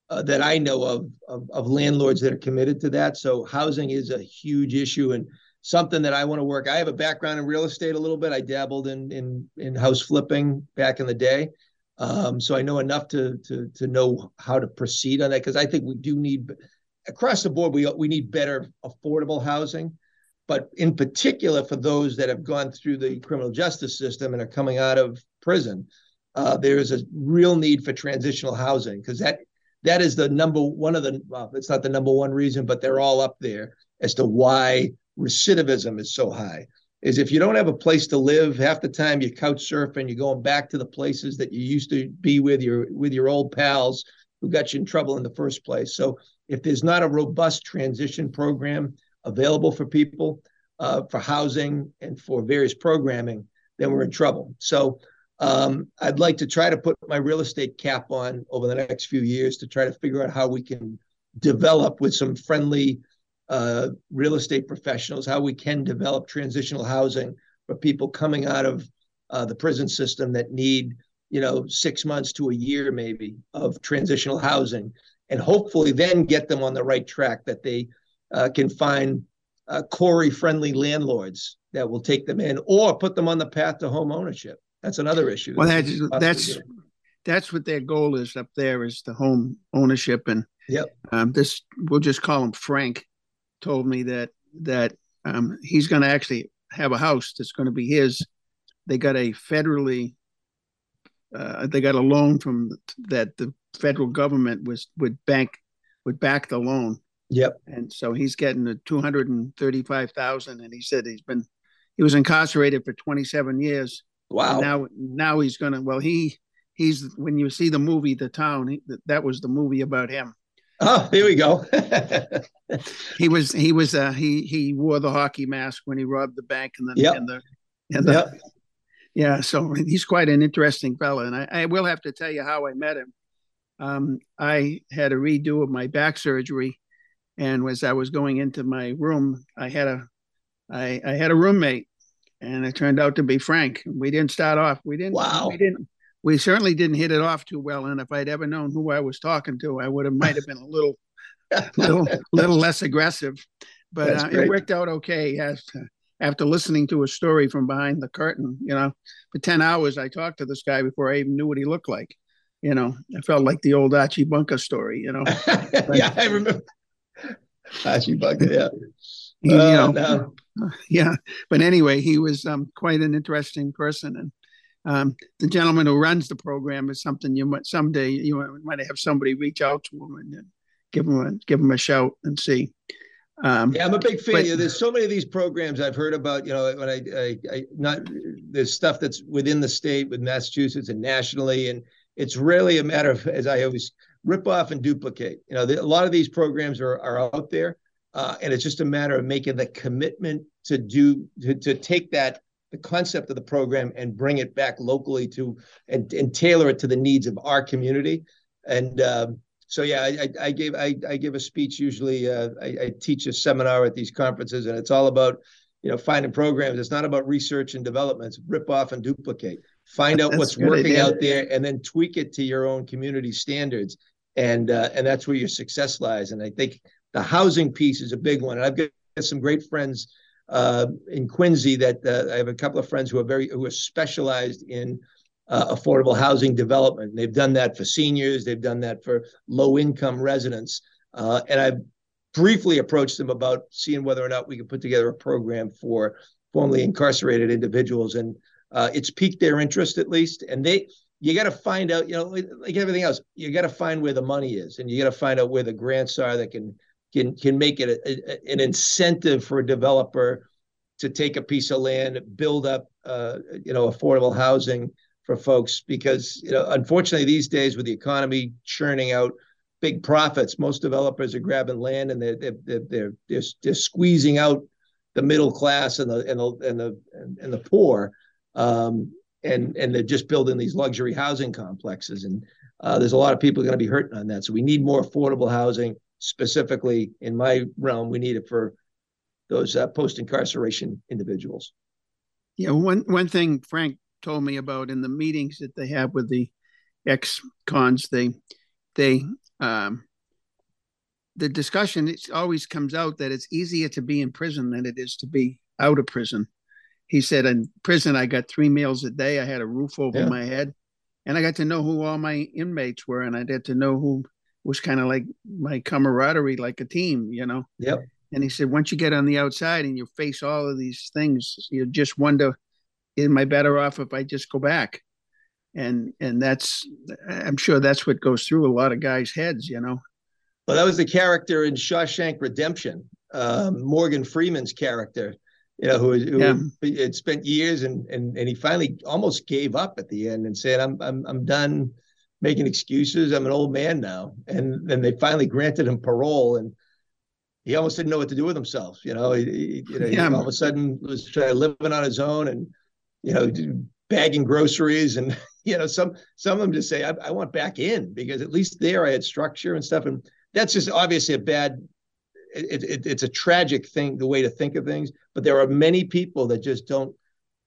Speaker 2: uh, that I know of, of, of landlords that are committed to that. So housing is a huge issue and something that I want to work. I have a background in real estate a little bit. I dabbled in in in house flipping back in the day. Um, so I know enough to to to know how to proceed on that because I think we do need across the board we we need better affordable housing, but in particular for those that have gone through the criminal justice system and are coming out of prison, uh, there is a real need for transitional housing because that that is the number one of the well, it's not the number one reason, but they're all up there as to why recidivism is so high is if you don't have a place to live, half the time you couch surfing, you're going back to the places that you used to be with your with your old pals who got you in trouble in the first place. So if there's not a robust transition program available for people uh, for housing and for various programming, then we're in trouble. So um, I'd like to try to put my real estate cap on over the next few years to try to figure out how we can develop with some friendly uh, real estate professionals, how we can develop transitional housing for people coming out of uh, the prison system that need, you know, six months to a year maybe of transitional housing, and hopefully then get them on the right track that they uh, can find uh, CORI-friendly landlords that will take them in, or put them on the path to home ownership. That's another issue.
Speaker 1: Well, that's that's that's what their goal is up there is the home ownership and
Speaker 2: yep.
Speaker 1: Um, this we'll just call him Frank told me that that um, he's going to actually have a house that's going to be his. They got a federally, uh, they got a loan from that the federal government was would bank would back the loan.
Speaker 2: Yep.
Speaker 1: And so he's getting the two hundred and thirty-five thousand, and he said he's been he was incarcerated for twenty-seven years.
Speaker 2: Wow.
Speaker 1: Now now he's gonna well he he's when you see the movie The Town he, that was the movie about him.
Speaker 2: Oh, here we go. [laughs]
Speaker 1: he was he was uh he he wore the hockey mask when he robbed the bank and the
Speaker 2: yep.
Speaker 1: and the and the yep. yeah so he's quite an interesting fellow and I, I will have to tell you how I met him. Um, I had a redo of my back surgery, and as I was going into my room, I had a I I had a roommate, and it turned out to be Frank. We didn't start off. We didn't.
Speaker 2: Wow.
Speaker 1: We didn't we certainly didn't hit it off too well. And if I'd ever known who I was talking to, I would have might have been a little, [laughs] little, little less aggressive. But uh, it worked out okay. As, after listening to a story from behind the curtain, you know, for ten hours, I talked to this guy before I even knew what he looked like. You know, I felt like the old Archie Bunker story. You know. [laughs]
Speaker 2: yeah, I remember Archie Bunker. Yeah.
Speaker 1: You know, no. [laughs] yeah. But anyway, he was um, quite an interesting person, and um, the gentleman who runs the program is something you might someday you might have somebody reach out to him and give him a give him a shout and see.
Speaker 2: Um, yeah, I'm a big fan. But, there's so many of these programs I've heard about. You know, when I, I, I not there's stuff that's within the state with Massachusetts and nationally, and it's really a matter of as I always rip off and duplicate. You know, the, a lot of these programs are are out there, uh, and it's just a matter of making the commitment to do to, to take that the concept of the program and bring it back locally to and, and tailor it to the needs of our community. And um, so, yeah, I, I, gave I, I give a speech usually. Uh, I, I, teach a seminar at these conferences, and it's all about you know finding programs. It's not about research and development. It's rip off and duplicate. Find out that's what's working idea. out there, and then tweak it to your own community standards. And uh, and that's where your success lies. And I think the housing piece is a big one. And I've got some great friends uh, in Quincy that uh, I have a couple of friends who are very who are specialized in uh, affordable housing development. They've done that for seniors. They've done that for low income residents. Uh, and I've briefly approached them about seeing whether or not we could put together a program for formerly incarcerated individuals. And uh, it's piqued their interest at least. And they you got to find out, you know, like everything else, you got to find where the money is, and you got to find out where the grants are that can can can make it a, a, an incentive for a developer to take a piece of land, build up, uh, you know, affordable housing for folks. Because you know, unfortunately, these days with the economy churning out big profits, most developers are grabbing land and they're they're they're they're, they're squeezing out the middle class and the and the and the and the poor. Um, and and they're just building these luxury housing complexes, and uh, there's a lot of people going to be hurting on that. So we need more affordable housing. Specifically, in my realm, we need it for those uh, post incarceration individuals.
Speaker 1: Yeah, one one thing Frank told me about in the meetings that they have with the ex cons, they they um, the discussion it always comes out that it's easier to be in prison than it is to be out of prison. He said, in prison, I got three meals a day. I had a roof over yeah. my head, and I got to know who all my inmates were, and I got to know who was kind of like my camaraderie, like a team, you know.
Speaker 2: Yep.
Speaker 1: And he said, once you get on the outside and you face all of these things, you just wonder, am I better off if I just go back? And and that's, I'm sure that's what goes through a lot of guys' heads, you know.
Speaker 2: Well, that was the character in Shawshank Redemption, um, Morgan Freeman's character, you know, who, who yeah. had spent years and and and he finally almost gave up at the end and said, "I'm I'm I'm done making excuses. I'm an old man now." And then they finally granted him parole, and he almost didn't know what to do with himself. You know, he, you know, yeah. he all of a sudden was trying living on his own and you know bagging groceries and [laughs] you know some some of them just say I, I want back in because at least there I had structure and stuff and that's just obviously a bad it, it, it's a tragic thing the way to think of things but there are many people that just don't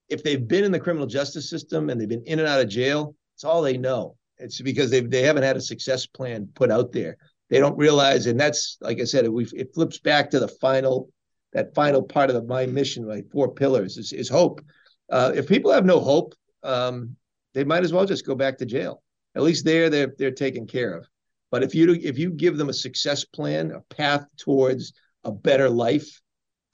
Speaker 2: if they've been in the criminal justice system and they've been in and out of jail it's all they know it's because they they haven't had a success plan put out there. They don't realize and that's like i said it, it flips back to the final that final part of the, my mission my four pillars is, is hope. Uh, if people have no hope um, they might as well just go back to jail. At least there they're they're taken care of. But if you if you give them a success plan, a path towards a better life,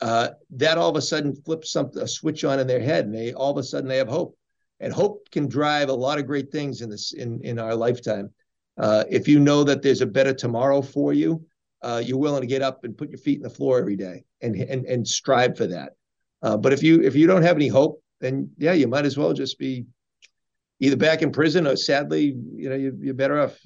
Speaker 2: uh, that all of a sudden flips something a switch on in their head, and they all of a sudden they have hope. And hope can drive a lot of great things in this in in our lifetime. Uh, if you know that there's a better tomorrow for you, uh, you're willing to get up and put your feet in the floor every day and and and strive for that. Uh, but if you if you don't have any hope, then yeah, you might as well just be either back in prison or sadly, you know, you, are better off.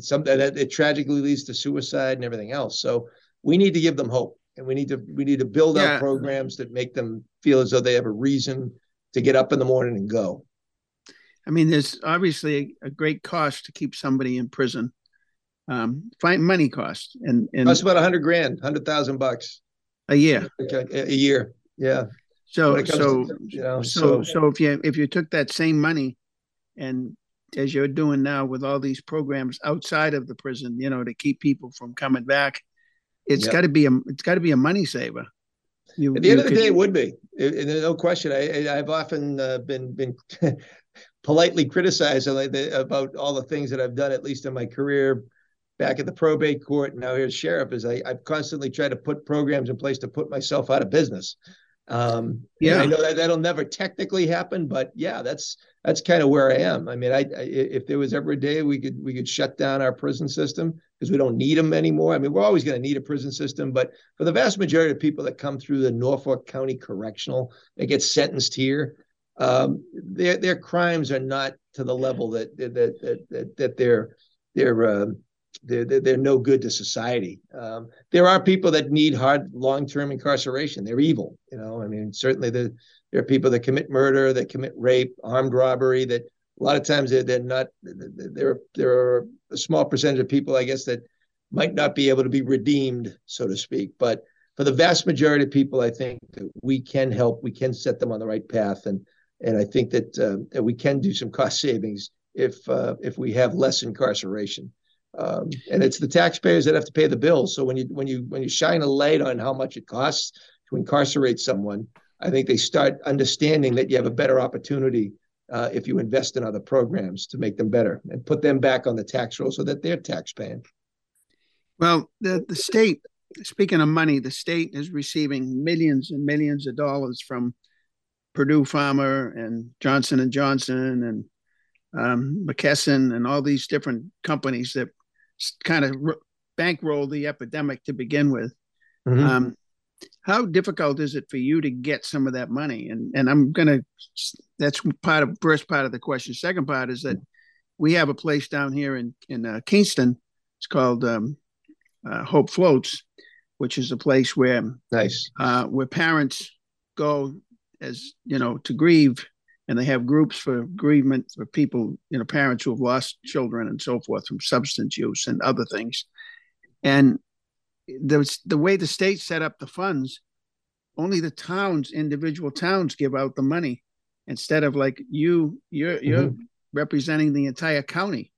Speaker 2: Something that it tragically leads to suicide and everything else. So we need to give them hope, and we need to we need to build yeah. out programs that make them feel as though they have a reason to get up in the morning and go.
Speaker 1: I mean, there's obviously a, great cost to keep somebody in prison. Um, find money cost and and
Speaker 2: that's about a hundred grand, hundred thousand bucks
Speaker 1: a year.
Speaker 2: A, a year, yeah.
Speaker 1: So so to, you know, so so if you if you took that same money and as you're doing now with all these programs outside of the prison, you know, to keep people from coming back, it's yep. got to be a it's got to be a money saver.
Speaker 2: You, At the end of the day, it would be. It, no question. I, have often uh, been been [laughs] politely criticized about all the things that I've done, at least in my career, back at the probate court. Now here's sheriff. Is I, I've constantly tried to put programs in place to put myself out of business. Um, yeah, I know that that'll never technically happen, but yeah, that's that's kind of where I am. I mean, I, I, if there was ever a day we could we could shut down our prison system because we don't need them anymore. I mean, we're always going to need a prison system, but for the vast majority of people that come through the Norfolk County Correctional, they get sentenced here. Um, their their crimes are not to the level that that that that, that they're they're uh, they're, they're, no good to society. Um, there are people that need hard long-term incarceration. They're evil, you know. I mean, certainly the, there are people that commit murder, that commit rape, armed robbery. That a lot of times they're, they're not. There there are a small percentage of people, I guess, that might not be able to be redeemed, so to speak. But for the vast majority of people, I think that we can help. We can set them on the right path, and and I think that, uh, that we can do some cost savings if uh, if we have less incarceration. Um, and it's the taxpayers that have to pay the bills. So when you when you when you shine a light on how much it costs to incarcerate someone, I think they start understanding that you have a better opportunity uh, if you invest in other programs to make them better and put them back on the tax roll so that they're tax taxpaying.
Speaker 1: Well, the the state, speaking of money, the state is receiving millions and millions of dollars from Purdue Pharma and Johnson and Johnson and um, McKesson and all these different companies that kind of bankrolled the epidemic to begin with. Mm-hmm. Um, how difficult is it for you to get some of that money? And and I'm gonna that's part of first part of the question. Second part is that we have a place down here in in uh, Kingston. It's called um, uh, Hope Floats, which is a place where
Speaker 2: nice
Speaker 1: uh, where parents go as you know to grieve and they have groups for bereavement for people, you know, parents who have lost children and so forth from substance use and other things. And the the way the state set up the funds, only the towns, individual towns, give out the money instead of like you, you're you're mm-hmm. representing the entire county.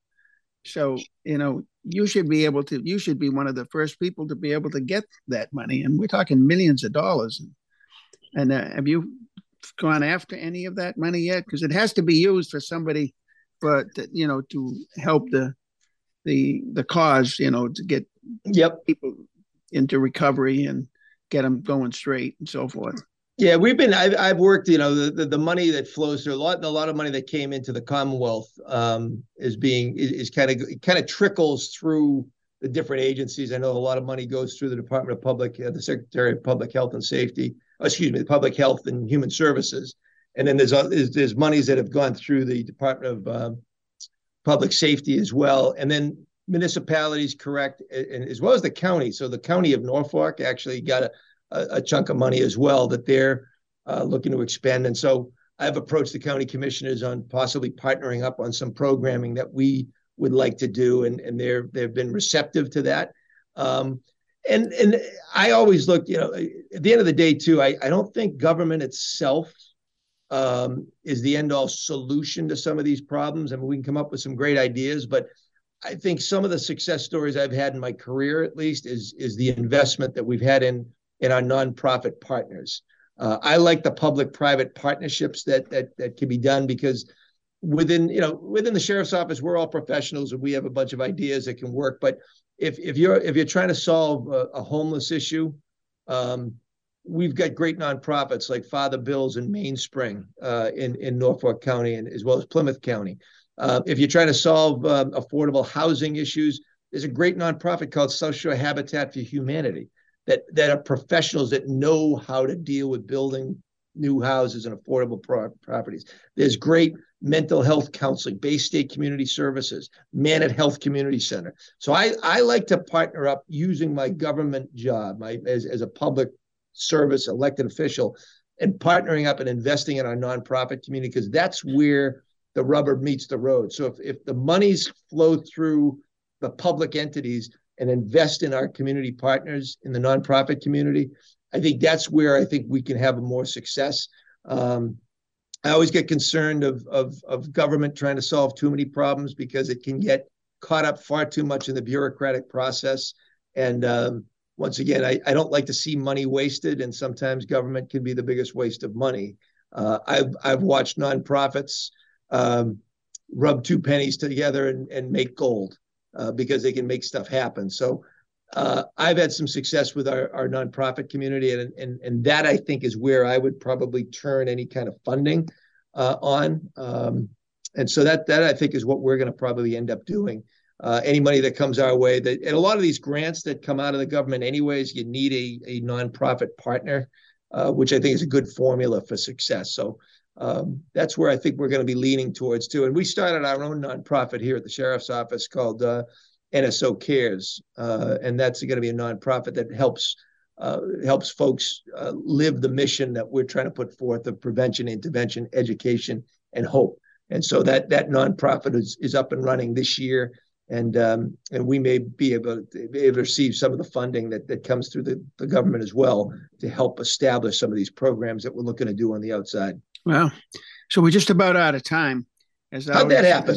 Speaker 1: So you know you should be able to. You should be one of the first people to be able to get that money, and we're talking millions of dollars. And, and uh, have you gone after any of that money yet? Because it has to be used for somebody, but you know, to help the the the cause, you know, to get
Speaker 2: yep
Speaker 1: people into recovery and get them going straight and so forth.
Speaker 2: Yeah, we've been. I've, I've worked. You know, the, the, the money that flows through a lot. A lot of money that came into the Commonwealth um, is being is, kind of kind of trickles through the different agencies. I know a lot of money goes through the Department of Public, uh, the Secretary of Public Health and Safety. Excuse me, the Public Health and Human Services, and then there's uh, there's, monies that have gone through the Department of uh, Public Safety as well, and then municipalities, correct, and as well as the county. So the county of Norfolk actually got a a, a chunk of money as well that they're uh, looking to expend. And so I've approached the county commissioners on possibly partnering up on some programming that we would like to do, and and they're they've been receptive to that. Um, and and I always look, you know, at the end of the day, too, I, I don't think government itself um, is the end all solution to some of these problems. I mean, we can come up with some great ideas, but I think some of the success stories I've had in my career, at least, is is the investment that we've had in in our nonprofit partners. Uh, I like the public-private partnerships that that that can be done because within you know within the sheriff's office we're all professionals and we have a bunch of ideas that can work. But if if you're if you're trying to solve a, a homeless issue, um, we've got great nonprofits like Father Bill's and Mainspring uh, in in Norfolk County and as well as Plymouth County. Uh, if you're trying to solve um, affordable housing issues, there's a great nonprofit called South Shore Habitat for Humanity that that are professionals that know how to deal with building new houses and affordable pro- properties. There's great mental health counseling, Bay State Community Services, Manet Health Community Center. So I, I like to partner up using my government job, my as, as a public service elected official, and partnering up and investing in our nonprofit community because that's where the rubber meets the road. So if, if the monies flow through the public entities, and invest in our community partners in the nonprofit community. I think that's where I think we can have more success. Um, I always get concerned of, of, of government trying to solve too many problems because it can get caught up far too much in the bureaucratic process. And um, once again, I, I don't like to see money wasted, and sometimes government can be the biggest waste of money. Uh, I've I've watched nonprofits um, rub two pennies together and, and make gold uh, because they can make stuff happen. So uh, I've had some success with our, our nonprofit community, and, and and that I think is where I would probably turn any kind of funding uh, on. Um, and so that that I think is what we're going to probably end up doing. Uh, any money that comes our way, that and a lot of these grants that come out of the government, anyways, you need a a nonprofit partner, uh, which I think is a good formula for success. So um, that's where I think we're going to be leaning towards too. And we started our own nonprofit here at the sheriff's office called uh, NSO Cares, uh, and that's going to be a nonprofit that helps uh, helps folks uh, live the mission that we're trying to put forth of prevention, intervention, education, and hope. And so that that nonprofit is is up and running this year. And um, and we may be able to be able to receive some of the funding that, that comes through the, the government as well to help establish some of these programs that we're looking to do on the outside.
Speaker 1: Well, so we're just about out of time.
Speaker 2: As How'd always, that happen?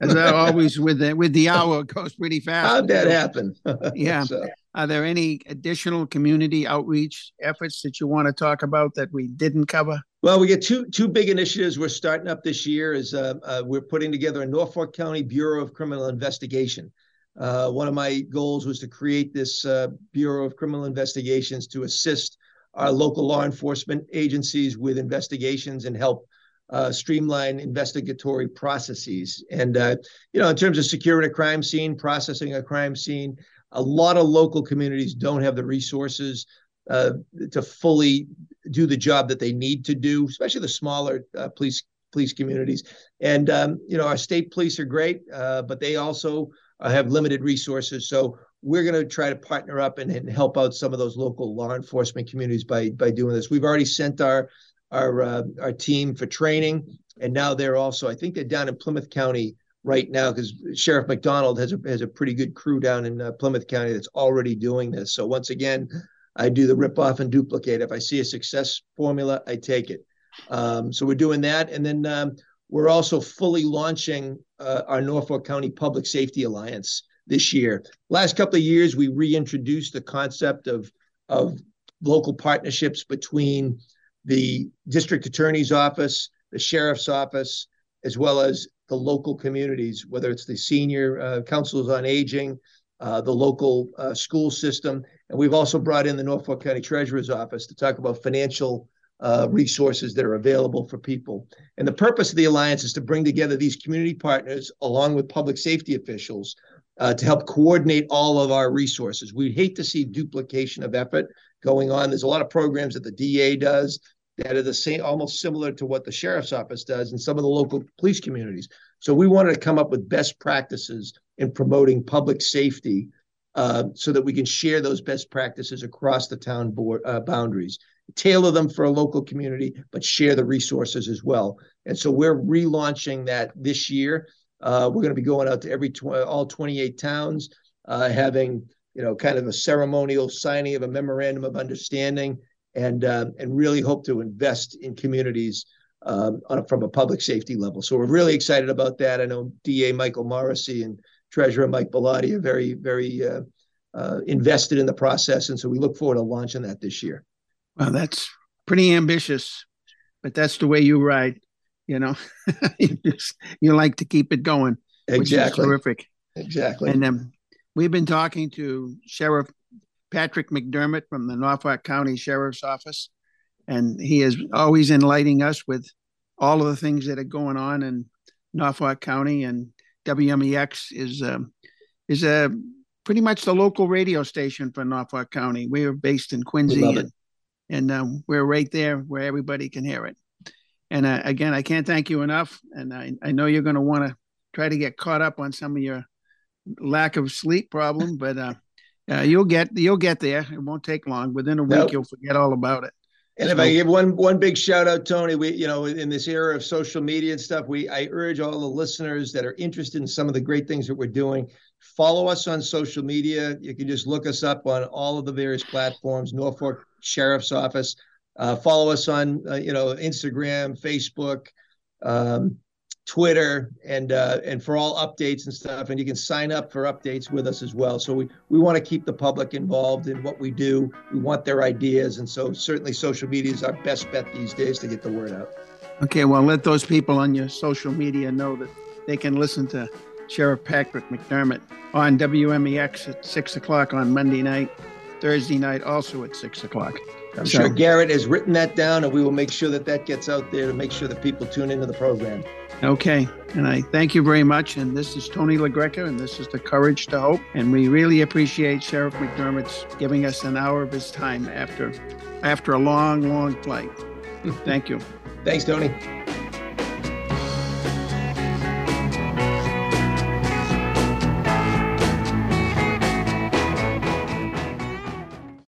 Speaker 1: As, as always, with the with the hour, it goes pretty fast.
Speaker 2: How'd that happen? [laughs]
Speaker 1: yeah. So. Are there any additional community outreach efforts that you want to talk about that we didn't cover?
Speaker 2: Well, we get two two big initiatives we're starting up this year. Is uh, uh, we're putting together a Norfolk County Bureau of Criminal Investigation. Uh, one of my goals was to create this uh, Bureau of Criminal Investigations to assist our local law enforcement agencies with investigations and help uh, streamline investigatory processes. And, uh, you know, in terms of securing a crime scene, processing a crime scene, a lot of local communities don't have the resources uh, to fully do the job that they need to do, especially the smaller uh, police police communities. And um, you know, our state police are great, uh, but they also have limited resources. So we're going to try to partner up and, and, help out some of those local law enforcement communities by by doing this. We've already sent our our uh, our team for training. and now they're also, I think they're down in Plymouth County right now because Sheriff McDonald has a has a pretty good crew down in uh, Plymouth County that's already doing this. So once again, I do the rip off and duplicate. If I see a success formula, I take it. Um, so we're doing that, and then um, we're also fully launching uh, our Norfolk County Public Safety Alliance this year. Last couple of years, we reintroduced the concept of of local partnerships between the district attorney's office, the sheriff's office, as well as the local communities, whether it's the senior uh, councils on aging, uh, the local uh, school system. And we've also brought in the Norfolk County Treasurer's Office to talk about financial uh, resources that are available for people. And the purpose of the alliance is to bring together these community partners along with public safety officials uh, to help coordinate all of our resources. We hate to see duplication of effort going on. There's a lot of programs that the DA does that are the same, almost similar to what the sheriff's office does in some of the local police communities. So we wanted to come up with best practices in promoting public safety uh, so that we can share those best practices across the town board, uh, boundaries, tailor them for a local community, but share the resources as well. And so we're relaunching that this year. Uh, we're going to be going out to every tw- all 28 towns, uh, having you know kind of a ceremonial signing of a memorandum of understanding and uh, and really hope to invest in communities um, a, from a public safety level. So we're really excited about that. I know DA Michael Morrissey and Treasurer Mike Bellotti are very very uh, uh, invested in the process, and so we look forward to launching that this year.
Speaker 1: Well, that's pretty ambitious, but that's the way you ride. You know, [laughs] you just you like to keep it going,
Speaker 2: exactly.
Speaker 1: terrific.
Speaker 2: Exactly.
Speaker 1: And um, we've been talking to Sheriff Patrick McDermott from the Norfolk County Sheriff's Office, and he is always enlightening us with all of the things that are going on in Norfolk County. And WMEX is um, is a pretty much the local radio station for Norfolk County. We are based in Quincy, and, and um, we're right there where everybody can hear it. And uh, again, I can't thank you enough. And I, I know you're going to want to try to get caught up on some of your lack of sleep problem, [laughs] but uh, uh, you'll get you'll get there. It won't take long. Within a week, nope. you'll forget all about it.
Speaker 2: And so, if I give one one big shout out, Tony, we you know in this era of social media and stuff, we I urge all the listeners that are interested in some of the great things that we're doing, follow us on social media. You can just look us up on all of the various platforms. Norfolk Sheriff's Office. Uh, follow us on uh, you know Instagram, Facebook. Um, Twitter and uh, and for all updates and stuff. And you can sign up for updates with us as well. So we we want to keep the public involved in what we do. We want their ideas, and so certainly social media is our best bet these days to get the word out.
Speaker 1: Okay, well, let those people on your social media know that they can listen to Sheriff Patrick McDermott on WMEX at six o'clock on Monday night, Thursday night also at six o'clock.
Speaker 2: I'm so, sure Garrett has written that down, and we will make sure that that gets out there to make sure that people tune into the program.
Speaker 1: Okay. And I thank you very much. And this is Tony LaGreca, and this is The Courage to Hope. And we really appreciate Sheriff McDermott's giving us an hour of his time after after a long, long flight. [laughs] Thank you.
Speaker 2: Thanks, Tony.